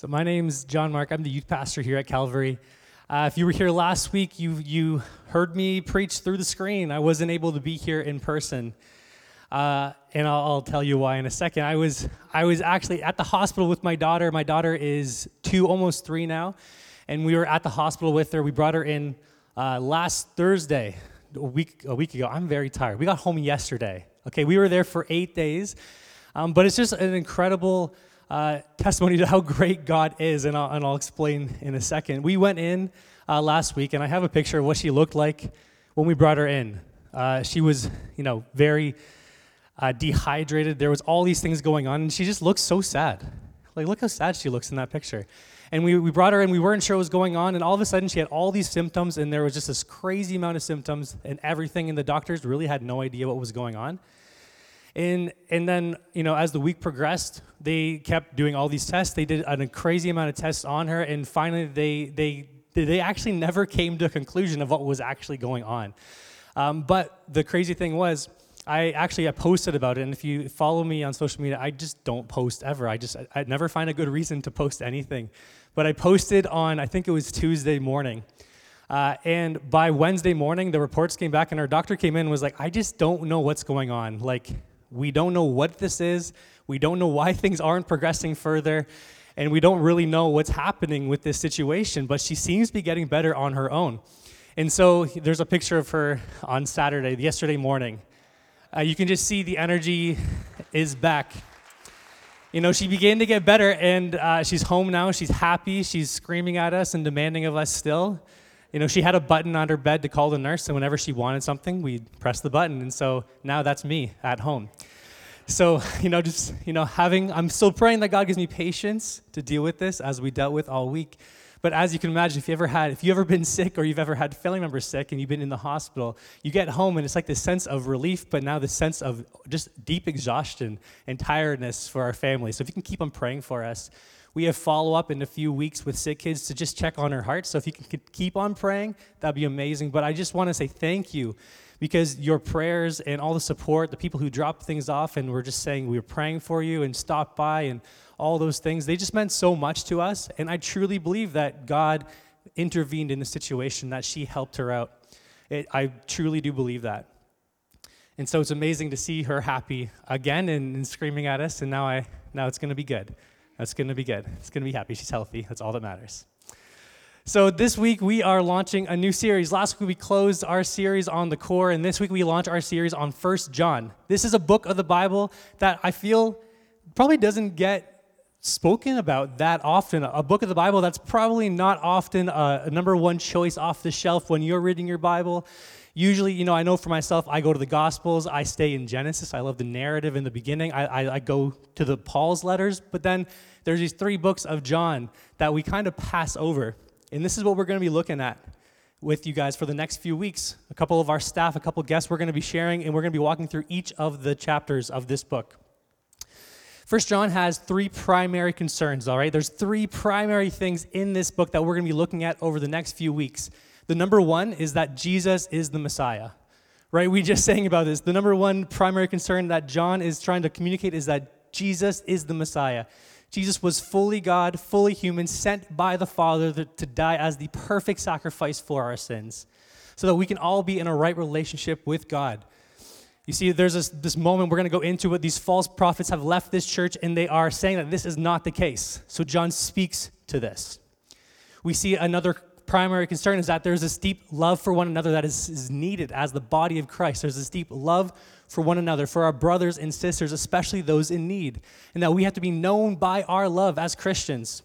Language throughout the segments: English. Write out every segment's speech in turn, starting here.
So my name's John Mark. I'm the youth pastor here at Calvary. Uh, if you were here last week, you you heard me preach through the screen. I wasn't able to be here in person, uh, and I'll, I'll, tell you why in a second. I was I was actually at the hospital with my daughter. My daughter is two, almost three now, and we were at the hospital with her. We brought her in uh, last Thursday, a week a week ago. I'm very tired. We got home yesterday. Okay, we were there for eight days, um, but it's just an incredible uh, testimony to how great God is, and I'll, and I'll explain in a second. We went in uh, last week, and I have a picture of what she looked like when we brought her in. Uh, she was, you know, very uh, dehydrated. There was all these things going on, and she just looked so sad. Like, look how sad she looks in that picture. And we, we brought her in, we weren't sure what was going on, and all of a sudden she had all these symptoms, and there was just this crazy amount of symptoms and everything, and the doctors really had no idea what was going on. And, and then, you know, as the week progressed, they kept doing all these tests. They did a crazy amount of tests on her, and finally, they, they, they actually never came to a conclusion of what was actually going on. Um, but the crazy thing was, I actually I posted about it, and if you follow me on social media, I just don't post ever. I just I, never find a good reason to post anything. But I posted on I think it was Tuesday morning, uh, and by Wednesday morning, the reports came back, and our doctor came in and was like, I just don't know what's going on. Like we don't know what this is. We don't know why things aren't progressing further. And we don't really know what's happening with this situation, but she seems to be getting better on her own. And so there's a picture of her on Saturday, yesterday morning. Uh, you can just see the energy is back. You know, she began to get better, and uh, she's home now. She's happy. She's screaming at us and demanding of us still you know, she had a button on her bed to call the nurse, and whenever she wanted something, we'd press the button. And so now that's me at home. So, you know, just, you know, having, I'm still praying that God gives me patience to deal with this as we dealt with all week. But as you can imagine, if you ever had, if you ever been sick or you've ever had family members sick and you've been in the hospital, you get home and it's like this sense of relief, but now the sense of just deep exhaustion and tiredness for our family. So if you can keep on praying for us, we have follow up in a few weeks with sick kids to just check on her heart. So if you can keep on praying, that'd be amazing. But I just want to say thank you because your prayers and all the support, the people who dropped things off and were just saying we were praying for you and stopped by and all those things, they just meant so much to us. And I truly believe that God intervened in the situation, that she helped her out. It, I truly do believe that. And so it's amazing to see her happy again and, and screaming at us. And now I now it's going to be good. That's going to be good. It's going to be happy. She's healthy. That's all that matters. So, this week we are launching a new series. Last week we closed our series on the core, and this week we launch our series on First John. This is a book of the Bible that I feel probably doesn't get spoken about that often. A book of the Bible that's probably not often a, a number one choice off the shelf when you're reading your Bible. Usually, you know, I know for myself, I go to the Gospels, I stay in Genesis. I love the narrative in the beginning. I, I, I go to the Paul's letters, but then there's these three books of John that we kind of pass over. And this is what we're going to be looking at with you guys for the next few weeks. A couple of our staff, a couple guests we're going to be sharing, and we're going to be walking through each of the chapters of this book. First John has three primary concerns, all right? There's three primary things in this book that we're going to be looking at over the next few weeks. The number one is that Jesus is the Messiah, right? We just saying about this. The number one primary concern that John is trying to communicate is that Jesus is the Messiah. Jesus was fully God, fully human, sent by the Father to die as the perfect sacrifice for our sins, so that we can all be in a right relationship with God. You see, there's this, this moment we're going to go into it. These false prophets have left this church and they are saying that this is not the case. So John speaks to this. We see another primary concern is that there's this deep love for one another that is, is needed as the body of Christ. There's this deep love for one another, for our brothers and sisters, especially those in need, and that we have to be known by our love as Christians.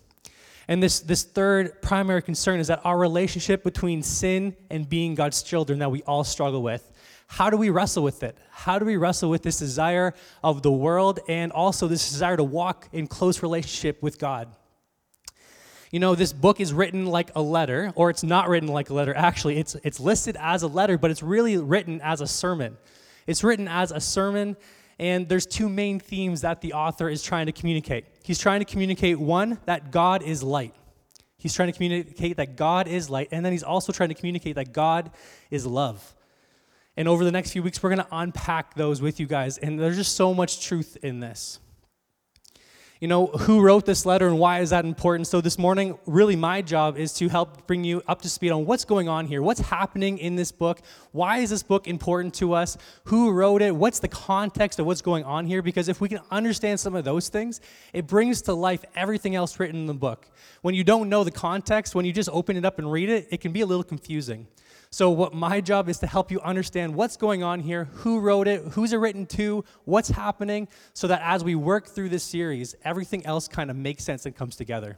And this, this third primary concern is that our relationship between sin and being God's children that we all struggle with. How do we wrestle with it? How do we wrestle with this desire of the world and also this desire to walk in close relationship with God? You know, this book is written like a letter, or it's not written like a letter. Actually, it's, it's listed as a letter, but it's really written as a sermon. It's written as a sermon, and there's two main themes that the author is trying to communicate. He's trying to communicate one, that God is light. He's trying to communicate that God is light, and then he's also trying to communicate that God is love. And over the next few weeks, we're going to unpack those with you guys, and there's just so much truth in this. You know, who wrote this letter and why is that important? So, this morning, really, my job is to help bring you up to speed on what's going on here. What's happening in this book? Why is this book important to us? Who wrote it? What's the context of what's going on here? Because if we can understand some of those things, it brings to life everything else written in the book. When you don't know the context, when you just open it up and read it, it can be a little confusing. So, what my job is to help you understand what's going on here, who wrote it, who's it written to, what's happening, so that as we work through this series, everything else kind of makes sense and comes together.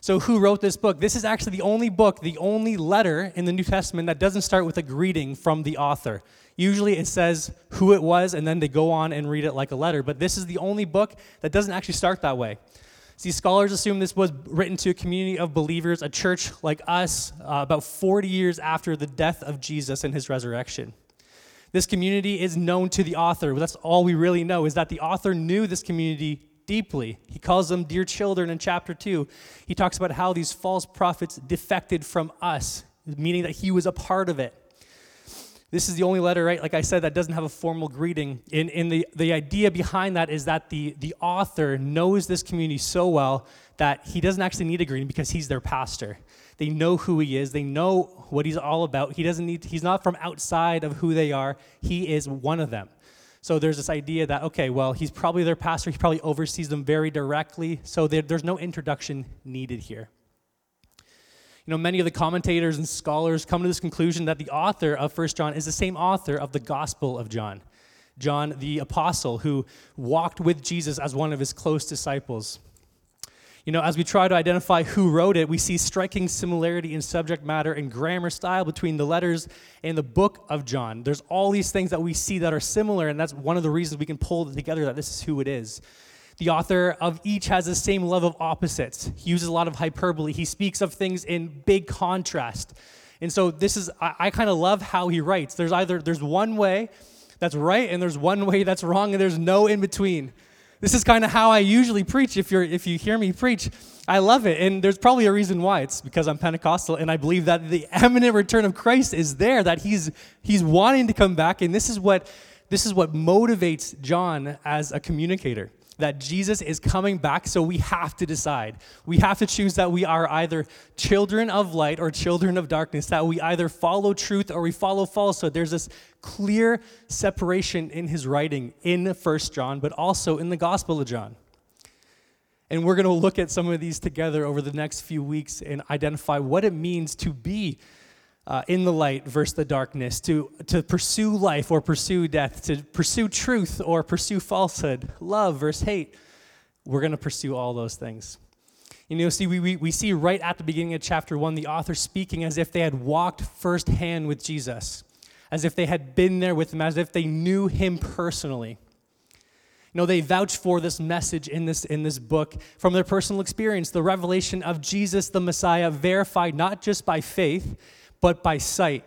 So, who wrote this book? This is actually the only book, the only letter in the New Testament that doesn't start with a greeting from the author. Usually it says who it was, and then they go on and read it like a letter. But this is the only book that doesn't actually start that way. See, scholars assume this was written to a community of believers, a church like us, uh, about 40 years after the death of Jesus and his resurrection. This community is known to the author. That's all we really know is that the author knew this community deeply. He calls them dear children in chapter 2. He talks about how these false prophets defected from us, meaning that he was a part of it. This is the only letter, right? Like I said, that doesn't have a formal greeting. In, in the, the idea behind that is that the, the author knows this community so well that he doesn't actually need a greeting because he's their pastor. They know who he is, they know what he's all about. He doesn't need, he's not from outside of who they are, he is one of them. So there's this idea that, okay, well, he's probably their pastor, he probably oversees them very directly, so there, there's no introduction needed here. You know, many of the commentators and scholars come to this conclusion that the author of First John is the same author of the Gospel of John. John the apostle who walked with Jesus as one of his close disciples. You know, as we try to identify who wrote it, we see striking similarity in subject matter and grammar style between the letters and the book of John. There's all these things that we see that are similar, and that's one of the reasons we can pull together that this is who it is. The author of each has the same love of opposites. He uses a lot of hyperbole. He speaks of things in big contrast. And so this is I, I kind of love how he writes. There's either there's one way that's right and there's one way that's wrong and there's no in between. This is kind of how I usually preach if you're if you hear me preach. I love it. And there's probably a reason why. It's because I'm Pentecostal and I believe that the imminent return of Christ is there, that he's he's wanting to come back and this is what this is what motivates John as a communicator that Jesus is coming back, so we have to decide. We have to choose that we are either children of light or children of darkness, that we either follow truth or we follow falsehood. There's this clear separation in his writing in First John, but also in the Gospel of John. And we're going to look at some of these together over the next few weeks and identify what it means to be uh, in the light versus the darkness, to, to pursue life or pursue death, to pursue truth or pursue falsehood, love versus hate. We're going to pursue all those things. You know, see, we, we, we see right at the beginning of chapter one the author speaking as if they had walked firsthand with Jesus, as if they had been there with him, as if they knew him personally. You know, they vouch for this message in this, in this book from their personal experience, the revelation of Jesus the Messiah, verified not just by faith, but by sight,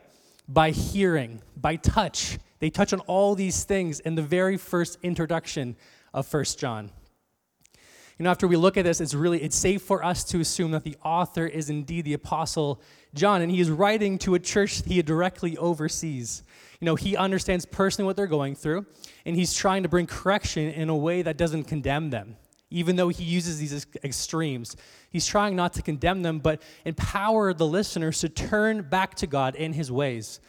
by hearing, by touch. They touch on all these things in the very first introduction of First John. You know, after we look at this, it's really it's safe for us to assume that the author is indeed the apostle John, and he is writing to a church he directly oversees. You know, he understands personally what they're going through, and he's trying to bring correction in a way that doesn't condemn them even though he uses these extremes. He's trying not to condemn them, but empower the listeners to turn back to God in his ways.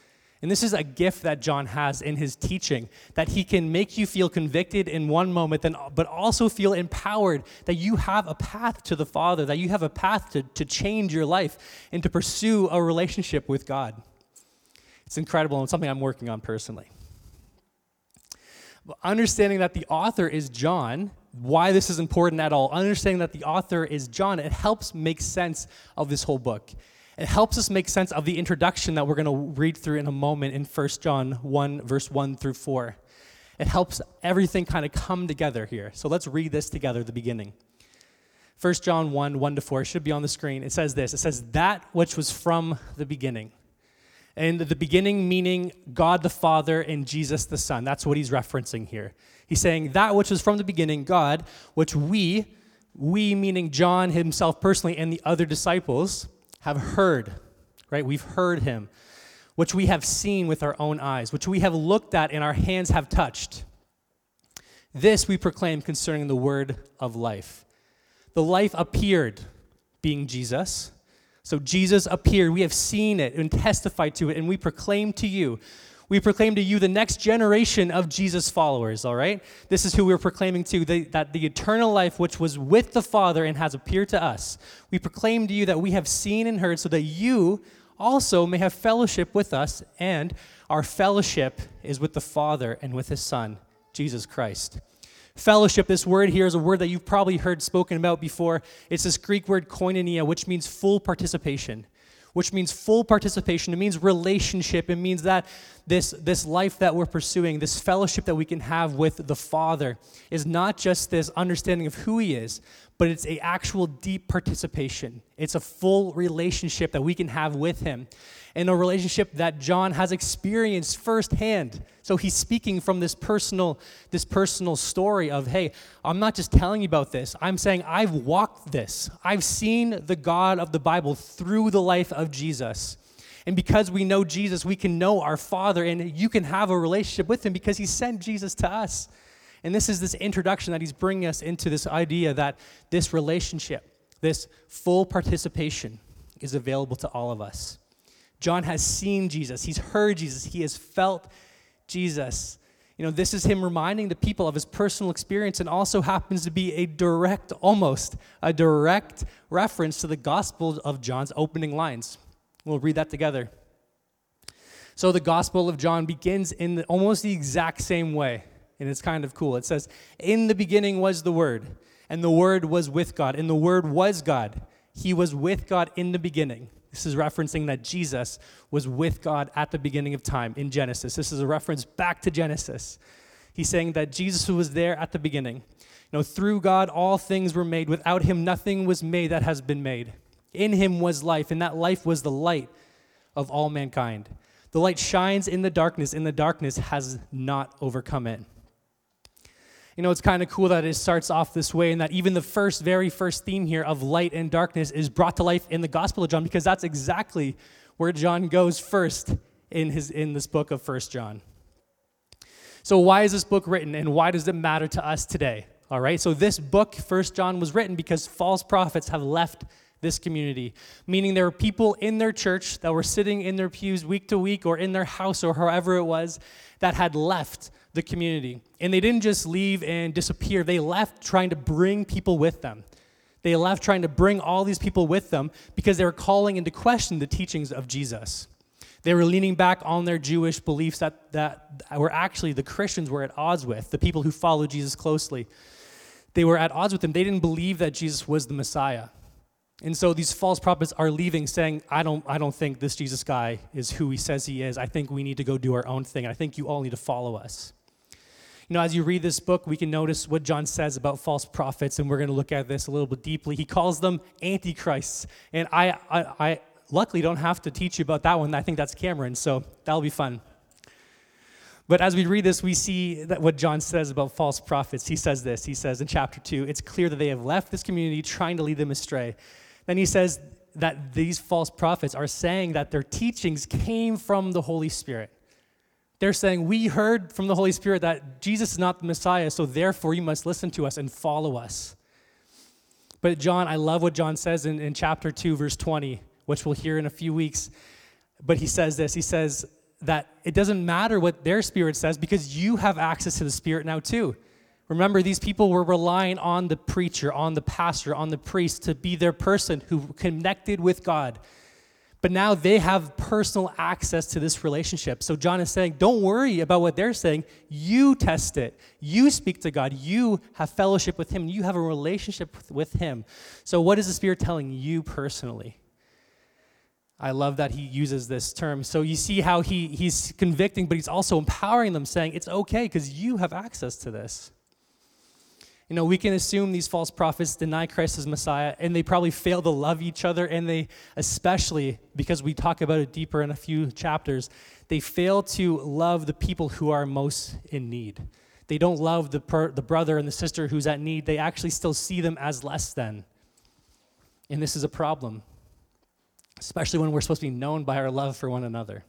And this is a gift that John has in his teaching that he can make you feel convicted in one moment, but also feel empowered that you have a path to the Father, that you have a path to, to change your life and to pursue a relationship with God. It's incredible and something I'm working on personally. Understanding that the author is John why this is important at all, understanding that the author is John, it helps make sense of this whole book. It helps us make sense of the introduction that we're going to read through in a moment in 1 John 1, verse 1 through 4. It helps everything kind of come together here. So let's read this together the beginning. 1 John 1, 1 to 4 should be on the screen. It says this It says, That which was from the beginning. And the beginning meaning God the Father and Jesus the Son. That's what he's referencing here. He's saying that which was from the beginning, God, which we, we meaning John himself personally and the other disciples, have heard, right? We've heard him, which we have seen with our own eyes, which we have looked at and our hands have touched. This we proclaim concerning the word of life. The life appeared, being Jesus. So Jesus appeared. We have seen it and testified to it, and we proclaim to you. We proclaim to you the next generation of Jesus followers, all right? This is who we're proclaiming to, the, that the eternal life which was with the Father and has appeared to us. We proclaim to you that we have seen and heard, so that you also may have fellowship with us, and our fellowship is with the Father and with his Son Jesus Christ. Fellowship, this word here is a word that you've probably heard spoken about before. It's this Greek word koinonia, which means full participation, which means full participation. It means relationship. It means that this, this life that we're pursuing, this fellowship that we can have with the Father, is not just this understanding of who He is, but it's a actual deep participation. It's a full relationship that we can have with Him in a relationship that John has experienced firsthand. So he's speaking from this personal, this personal story of, hey, I'm not just telling you about this. I'm saying I've walked this. I've seen the God of the Bible through the life of Jesus. And because we know Jesus, we can know our Father, and you can have a relationship with Him because He sent Jesus to us. And this is this introduction that He's bringing us into this idea that this relationship, this full participation, is available to all of us. John has seen Jesus, he's heard Jesus, he has felt Jesus. You know, this is him reminding the people of his personal experience and also happens to be a direct, almost a direct reference to the Gospel of John's opening lines. We'll read that together. So the Gospel of John begins in the, almost the exact same way, and it's kind of cool. It says, In the beginning was the Word, and the Word was with God, and the Word was God. He was with God in the beginning. This is referencing that Jesus was with God at the beginning of time in Genesis. This is a reference back to Genesis. He's saying that Jesus was there at the beginning. You know, through God all things were made. Without him nothing was made that has been made. In him was life, and that life was the light of all mankind. The light shines in the darkness, and the darkness has not overcome it. You know, it's kind of cool that it starts off this way and that even the first, very first theme here of light and darkness is brought to life in the Gospel of John because that's exactly where John goes first in, his, in this book of First John. So, why is this book written and why does it matter to us today? All right, so this book, First John, was written because false prophets have left this community, meaning there were people in their church that were sitting in their pews week to week or in their house or however it was that had left the community. And they didn't just leave and disappear, they left trying to bring people with them. They left trying to bring all these people with them because they were calling into question the teachings of Jesus. They were leaning back on their Jewish beliefs that, that were actually the Christians were at odds with, the people who followed Jesus closely. They were at odds with him. They didn't believe that Jesus was the Messiah. And so these false prophets are leaving saying, I don't, I don't think this Jesus guy is who he says he is. I think we need to go do our own thing. I think you all need to follow us. You know, as you read this book, we can notice what John says about false prophets, and we're going to look at this a little bit deeply. He calls them antichrists. And I, I, I luckily don't have to teach you about that one. I think that's Cameron, so that'll be fun. But as we read this, we see that what John says about false prophets. He says this. He says in chapter 2, it's clear that they have left this community trying to lead them astray. Then he says that these false prophets are saying that their teachings came from the Holy Spirit. They're saying, We heard from the Holy Spirit that Jesus is not the Messiah, so therefore you must listen to us and follow us. But John, I love what John says in, in chapter 2, verse 20, which we'll hear in a few weeks. But he says this He says that it doesn't matter what their spirit says because you have access to the Spirit now, too. Remember, these people were relying on the preacher, on the pastor, on the priest to be their person who connected with God. But now they have personal access to this relationship. So John is saying, don't worry about what they're saying. You test it. You speak to God. You have fellowship with Him. You have a relationship with Him. So, what is the Spirit telling you personally? I love that he uses this term. So you see how he, he's convicting, but he's also empowering them, saying, It's okay because you have access to this. You know, we can assume these false prophets deny Christ as Messiah, and they probably fail to love each other, and they, especially because we talk about it deeper in a few chapters, they fail to love the people who are most in need. They don't love the, per, the brother and the sister who's at need. They actually still see them as less than. And this is a problem, especially when we're supposed to be known by our love for one another.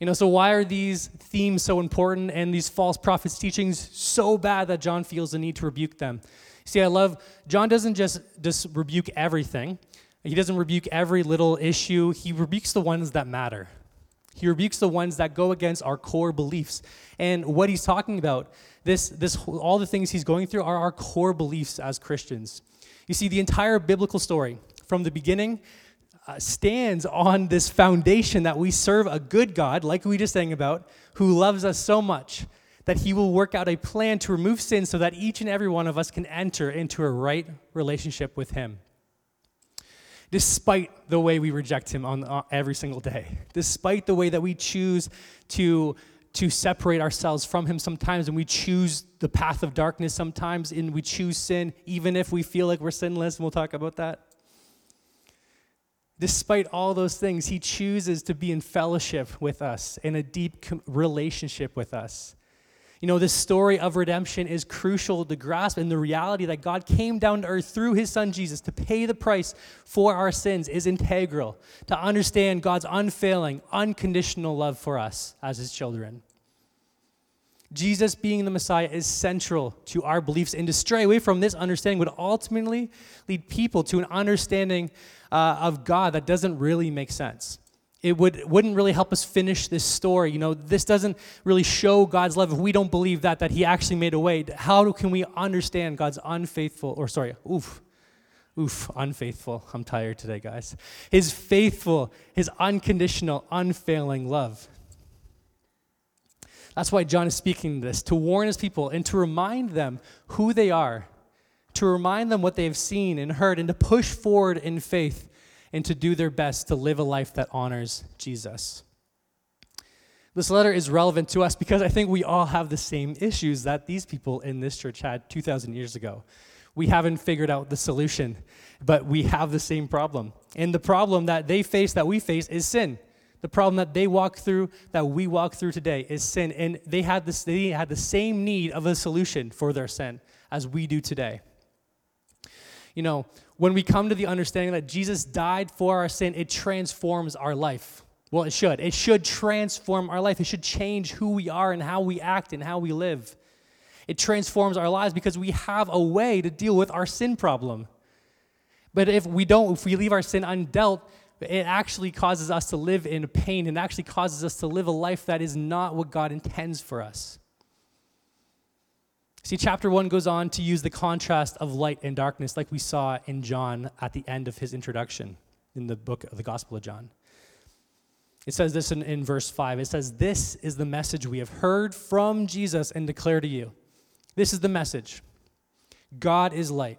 You know, so why are these themes so important and these false prophets' teachings so bad that John feels the need to rebuke them? See, I love, John doesn't just, just rebuke everything, he doesn't rebuke every little issue, he rebukes the ones that matter. He rebukes the ones that go against our core beliefs. And what he's talking about, this, this, all the things he's going through are our core beliefs as Christians. You see, the entire biblical story, from the beginning, uh, stands on this foundation that we serve a good God, like we just sang about, who loves us so much that he will work out a plan to remove sin so that each and every one of us can enter into a right relationship with him despite the way we reject him on, on every single day, despite the way that we choose to to separate ourselves from him sometimes and we choose the path of darkness sometimes and we choose sin even if we feel like we're sinless and we'll talk about that despite all those things he chooses to be in fellowship with us in a deep relationship with us you know, this story of redemption is crucial to grasp, and the reality that God came down to earth through his son Jesus to pay the price for our sins is integral to understand God's unfailing, unconditional love for us as his children. Jesus being the Messiah is central to our beliefs, and to stray away from this understanding would ultimately lead people to an understanding uh, of God that doesn't really make sense it would, wouldn't really help us finish this story. You know, this doesn't really show God's love if we don't believe that, that He actually made a way. How can we understand God's unfaithful, or sorry, oof, oof, unfaithful. I'm tired today, guys. His faithful, His unconditional, unfailing love. That's why John is speaking this to warn his people and to remind them who they are, to remind them what they have seen and heard, and to push forward in faith and to do their best to live a life that honors Jesus. This letter is relevant to us because I think we all have the same issues that these people in this church had 2,000 years ago. We haven't figured out the solution, but we have the same problem. And the problem that they face, that we face, is sin. The problem that they walk through, that we walk through today, is sin. And they had, this, they had the same need of a solution for their sin as we do today. You know, when we come to the understanding that Jesus died for our sin, it transforms our life. Well, it should. It should transform our life. It should change who we are and how we act and how we live. It transforms our lives because we have a way to deal with our sin problem. But if we don't, if we leave our sin undealt, it actually causes us to live in pain and actually causes us to live a life that is not what God intends for us. See, chapter one goes on to use the contrast of light and darkness, like we saw in John at the end of his introduction in the book of the Gospel of John. It says this in, in verse 5. It says, This is the message we have heard from Jesus and declare to you. This is the message God is light.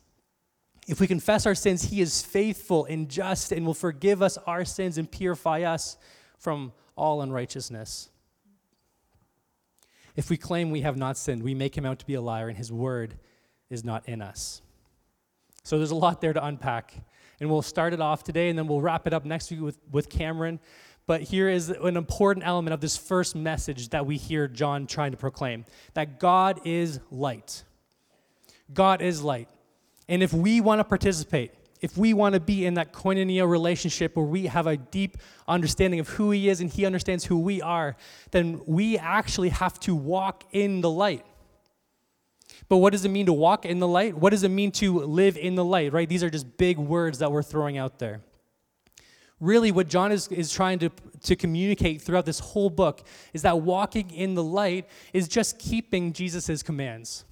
If we confess our sins, he is faithful and just and will forgive us our sins and purify us from all unrighteousness. If we claim we have not sinned, we make him out to be a liar, and his word is not in us. So there's a lot there to unpack. And we'll start it off today, and then we'll wrap it up next week with, with Cameron. But here is an important element of this first message that we hear John trying to proclaim that God is light. God is light. And if we want to participate, if we want to be in that koinonia relationship where we have a deep understanding of who He is and He understands who we are, then we actually have to walk in the light. But what does it mean to walk in the light? What does it mean to live in the light, right? These are just big words that we're throwing out there. Really, what John is, is trying to, to communicate throughout this whole book is that walking in the light is just keeping Jesus' commands.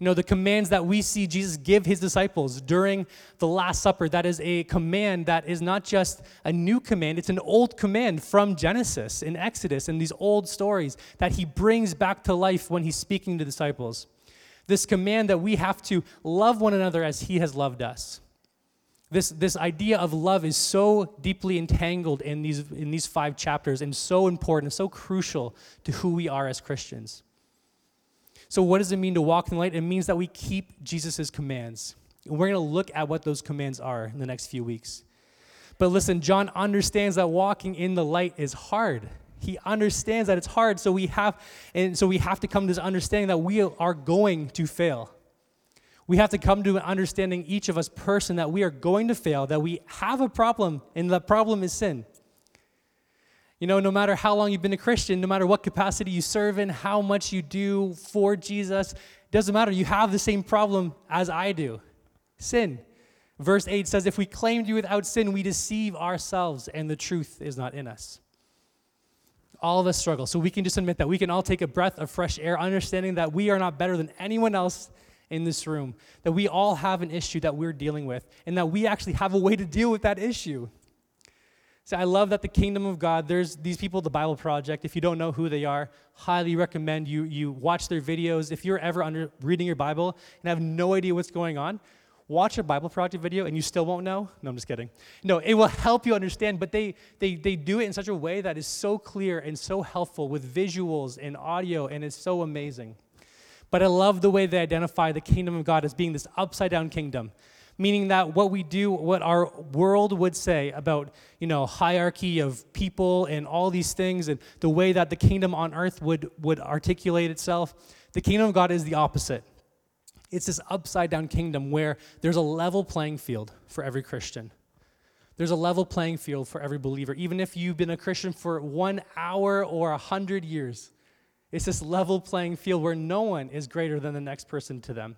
You know, the commands that we see Jesus give his disciples during the Last Supper, that is a command that is not just a new command, it's an old command from Genesis in Exodus and these old stories that he brings back to life when he's speaking to disciples this command that we have to love one another as he has loved us. This, this idea of love is so deeply entangled in these, in these five chapters and so important, so crucial to who we are as Christians. So, what does it mean to walk in the light? It means that we keep Jesus' commands. And we're going to look at what those commands are in the next few weeks. But listen, John understands that walking in the light is hard. He understands that it's hard, so we have and so we have to come to this understanding that we are going to fail. We have to come to an understanding each of us person that we are going to fail, that we have a problem, and the problem is sin. You know, no matter how long you've been a Christian, no matter what capacity you serve in, how much you do for Jesus, doesn't matter. You have the same problem as I do sin. Verse 8 says, If we claim to be without sin, we deceive ourselves, and the truth is not in us. All of us struggle. So we can just admit that. We can all take a breath of fresh air, understanding that we are not better than anyone else in this room, that we all have an issue that we're dealing with, and that we actually have a way to deal with that issue. So I love that the kingdom of God, there's these people, the Bible Project. If you don't know who they are, highly recommend you, you watch their videos. If you're ever under reading your Bible and have no idea what's going on, watch a Bible Project video and you still won't know? No, I'm just kidding. No, it will help you understand, but they, they, they do it in such a way that is so clear and so helpful with visuals and audio, and it's so amazing. But I love the way they identify the kingdom of God as being this upside down kingdom, meaning that what we do, what our world would say about, you know, hierarchy of people and all these things and the way that the kingdom on earth would, would articulate itself, the kingdom of God is the opposite. It's this upside down kingdom where there's a level playing field for every Christian. There's a level playing field for every believer, even if you've been a Christian for one hour or a hundred years. It's this level playing field where no one is greater than the next person to them.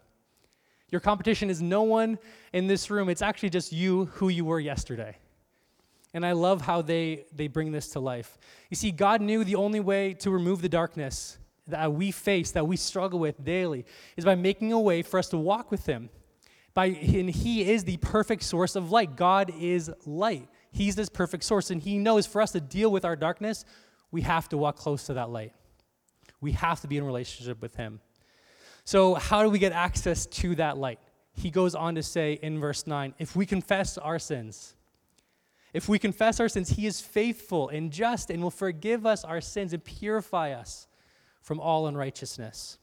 Your competition is no one in this room, it's actually just you who you were yesterday. And I love how they, they bring this to life. You see, God knew the only way to remove the darkness that we face, that we struggle with daily, is by making a way for us to walk with Him. By, and He is the perfect source of light. God is light. He's this perfect source. And He knows for us to deal with our darkness, we have to walk close to that light. We have to be in relationship with Him. So, how do we get access to that light? He goes on to say in verse 9 if we confess our sins, if we confess our sins, He is faithful and just and will forgive us our sins and purify us from all unrighteousness.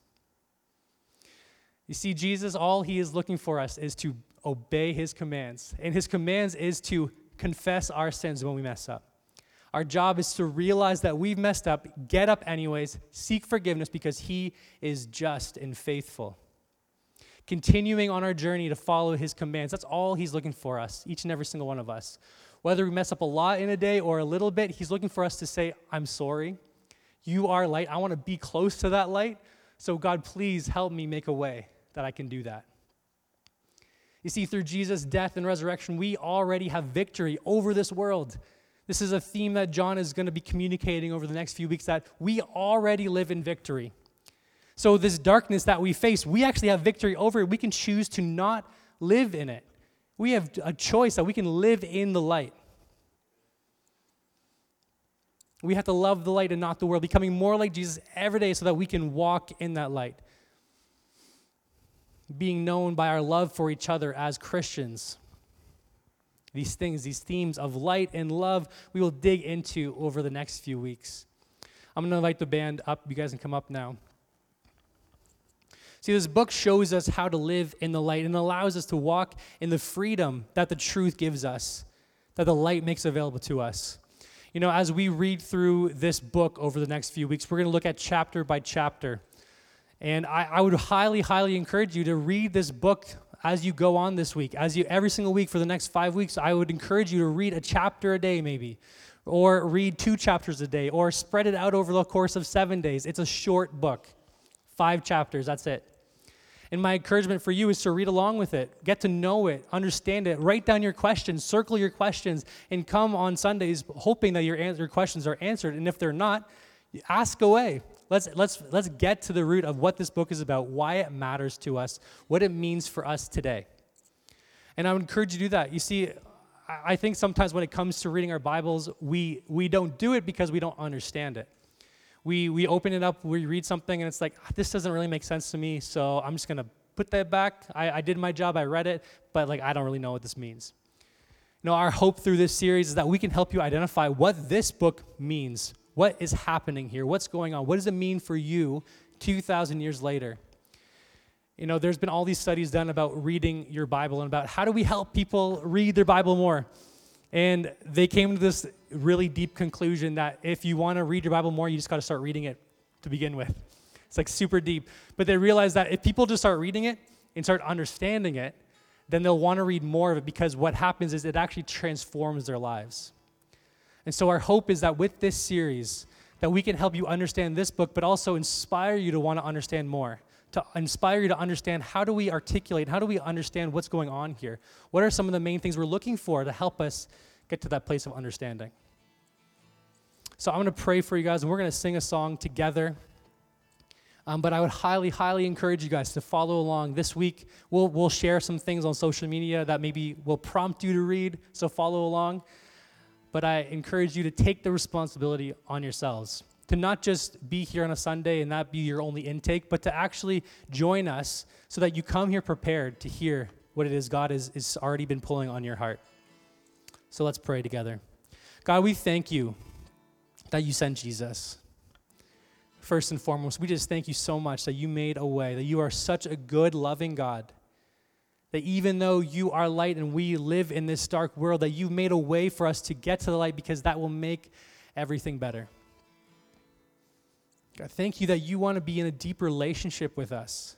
You see, Jesus, all he is looking for us is to obey his commands. And his commands is to confess our sins when we mess up. Our job is to realize that we've messed up, get up anyways, seek forgiveness because he is just and faithful. Continuing on our journey to follow his commands. That's all he's looking for us, each and every single one of us. Whether we mess up a lot in a day or a little bit, he's looking for us to say, I'm sorry. You are light. I want to be close to that light. So, God, please help me make a way that I can do that. You see, through Jesus' death and resurrection, we already have victory over this world. This is a theme that John is going to be communicating over the next few weeks that we already live in victory. So, this darkness that we face, we actually have victory over it. We can choose to not live in it. We have a choice that we can live in the light. We have to love the light and not the world, becoming more like Jesus every day so that we can walk in that light. Being known by our love for each other as Christians. These things, these themes of light and love, we will dig into over the next few weeks. I'm going to invite the band up. You guys can come up now. See, this book shows us how to live in the light and allows us to walk in the freedom that the truth gives us, that the light makes available to us. You know, as we read through this book over the next few weeks, we're going to look at chapter by chapter. And I, I, would highly, highly encourage you to read this book as you go on this week. As you every single week for the next five weeks, I would encourage you to read a chapter a day, maybe, or read two chapters a day, or spread it out over the course of seven days. It's a short book, five chapters, that's it. And my encouragement for you is to read along with it, get to know it, understand it, write down your questions, circle your questions, and come on Sundays hoping that your, your questions are answered. And if they're not, ask away. Let's, let's, let's get to the root of what this book is about, why it matters to us, what it means for us today. And I would encourage you to do that. You see, I think sometimes when it comes to reading our Bibles, we, we don't do it because we don't understand it we, we open it up, we read something, and it's like, ah, this doesn't really make sense to me, so I'm just going to put that back. I, I did my job, I read it, but like I don't really know what this means. You know, our hope through this series is that we can help you identify what this book means. What is happening here? What's going on? What does it mean for you 2,000 years later. You know, there's been all these studies done about reading your Bible and about how do we help people read their Bible more. And they came to this really deep conclusion that if you want to read your Bible more, you just got to start reading it to begin with. It's like super deep. But they realized that if people just start reading it and start understanding it, then they'll want to read more of it because what happens is it actually transforms their lives. And so our hope is that with this series, that we can help you understand this book, but also inspire you to want to understand more, to inspire you to understand how do we articulate, how do we understand what's going on here? What are some of the main things we're looking for to help us get to that place of understanding? So I'm going to pray for you guys, and we're going to sing a song together. Um, but I would highly, highly encourage you guys to follow along. This week, we'll, we'll share some things on social media that maybe will prompt you to read, so follow along. But I encourage you to take the responsibility on yourselves to not just be here on a Sunday and that be your only intake, but to actually join us so that you come here prepared to hear what it is God has, has already been pulling on your heart. So let's pray together. God, we thank you that you sent Jesus first and foremost, we just thank you so much that you made a way, that you are such a good, loving God. That even though you are light and we live in this dark world, that you made a way for us to get to the light because that will make everything better. God, thank you that you want to be in a deep relationship with us.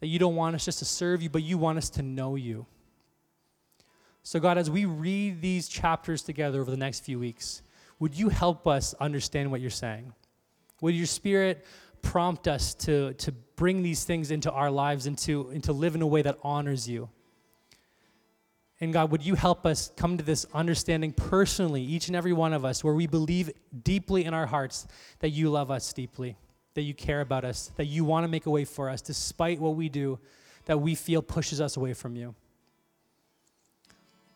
That you don't want us just to serve you, but you want us to know you. So, God, as we read these chapters together over the next few weeks, would you help us understand what you're saying? Would your spirit prompt us to, to bring these things into our lives and to, and to live in a way that honors you? And God, would you help us come to this understanding personally, each and every one of us, where we believe deeply in our hearts that you love us deeply, that you care about us, that you want to make a way for us, despite what we do, that we feel pushes us away from you.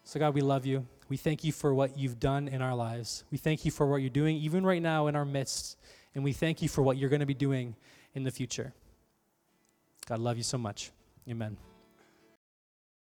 So, God, we love you. We thank you for what you've done in our lives. We thank you for what you're doing, even right now in our midst. And we thank you for what you're going to be doing in the future. God, love you so much. Amen.